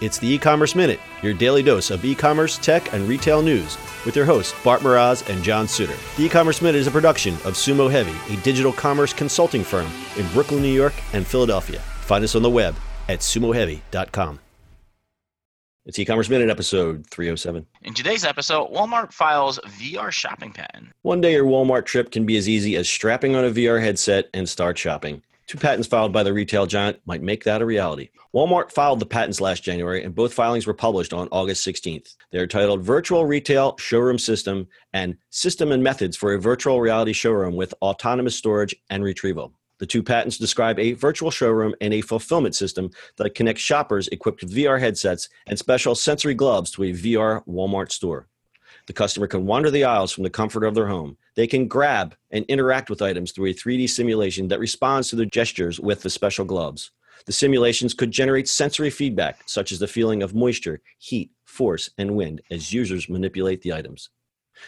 It's the e-commerce minute, your daily dose of e-commerce, tech, and retail news, with your hosts Bart Mroz and John Suter. The e-commerce minute is a production of Sumo Heavy, a digital commerce consulting firm in Brooklyn, New York, and Philadelphia. Find us on the web at sumoheavy.com. It's e-commerce minute episode 307. In today's episode, Walmart files VR shopping patent. One day your Walmart trip can be as easy as strapping on a VR headset and start shopping. Two patents filed by the retail giant might make that a reality. Walmart filed the patents last January, and both filings were published on August 16th. They are titled Virtual Retail Showroom System and System and Methods for a Virtual Reality Showroom with Autonomous Storage and Retrieval. The two patents describe a virtual showroom and a fulfillment system that connects shoppers equipped with VR headsets and special sensory gloves to a VR Walmart store. The customer can wander the aisles from the comfort of their home. They can grab and interact with items through a 3D simulation that responds to their gestures with the special gloves. The simulations could generate sensory feedback, such as the feeling of moisture, heat, force, and wind, as users manipulate the items.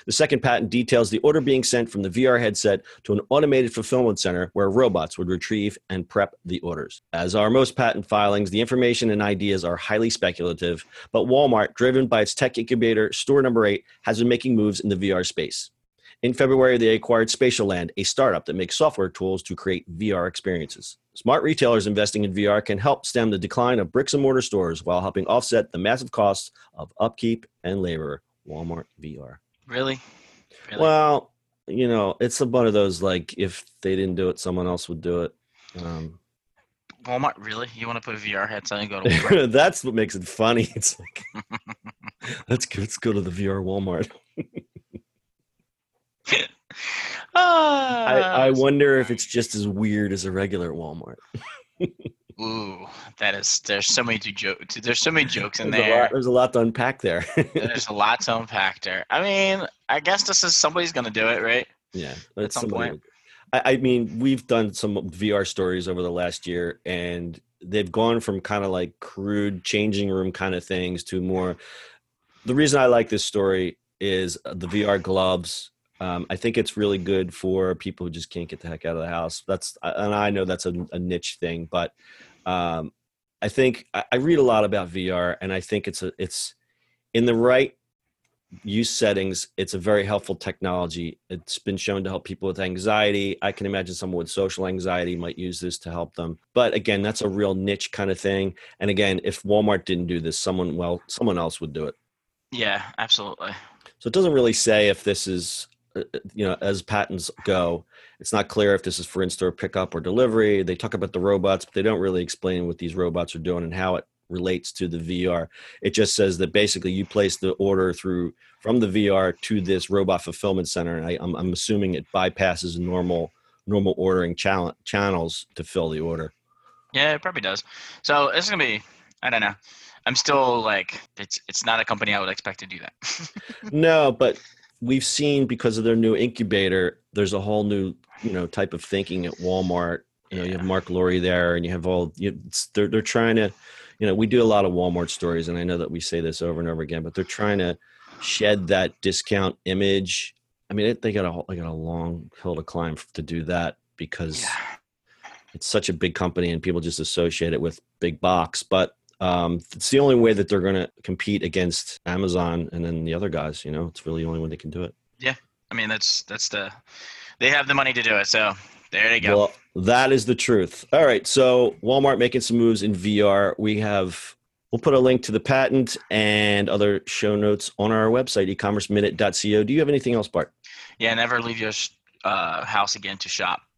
The second patent details the order being sent from the VR headset to an automated fulfillment center where robots would retrieve and prep the orders. As are most patent filings, the information and ideas are highly speculative, but Walmart, driven by its tech incubator, Store Number 8, has been making moves in the VR space. In February, they acquired Spatialand, a startup that makes software tools to create VR experiences. Smart retailers investing in VR can help stem the decline of bricks and mortar stores while helping offset the massive costs of upkeep and labor. Walmart VR. Really? really? Well, you know, it's one of those like if they didn't do it, someone else would do it. Um, Walmart, really? You want to put a VR headset and go to Walmart? that's what makes it funny. It's like let's go, let's go to the VR Walmart. I, I wonder if it's just as weird as a regular Walmart. Ooh, that is. There's so many jokes. There's so many jokes in there's there. A lot, there's a lot to unpack there. there's a lot to unpack there. I mean, I guess this is somebody's gonna do it, right? Yeah, at some point. I, I mean, we've done some VR stories over the last year, and they've gone from kind of like crude changing room kind of things to more. The reason I like this story is uh, the VR gloves um, I think it's really good for people who just can't get the heck out of the house. That's and I know that's a, a niche thing, but um, I think I, I, read a lot about VR, and I think it's a it's in the right use settings. It's a very helpful technology. It's been shown to help people with anxiety. I can imagine someone with social anxiety might use this to help them. But again, that's a real niche kind of thing. And again, if Walmart didn't do this, someone well, someone else would do it. Yeah, absolutely. So it doesn't really say if this is uh, uh, Uh, uh, you know, as patents go, it's not clear if this is for in-store pickup or delivery. They talk about the robots, but they don't really explain what these robots are doing and how it relates to the VR. It just says that basically you place the order through from the VR to this robot fulfillment center, and I, am I'm assuming it bypasses normal normal ordering channel, channels to fill the order. Yeah, it probably does. So it's gonna be I don't know. I'm still like it's it's not a company I would expect to do that. no, but we've seen because of their new incubator, there's a whole new you know type of thinking at Walmart. You know, yeah. you have Mark Lore there, and you have all you, they're they're trying to, you know, we do a lot of Walmart stories, and I know that we say this over and over again, but they're trying to shed that discount image. I mean, it, they got a they got a long hill to climb to do that because yeah. it's such a big company, and people just associate it with big box. But um, it's the only way that they're going to compete against Amazon and then the other guys. You know, it's really the only way they can do it. Yeah, I mean that's that's the they have the money to do it. So there they go. Well, that is the truth. All right, so Walmart making some moves in VR. We have we'll put a link to the patent and other show notes on our website ecommerceminute.co. Do you have anything else, Bart? Yeah, never leave your uh, house again to shop.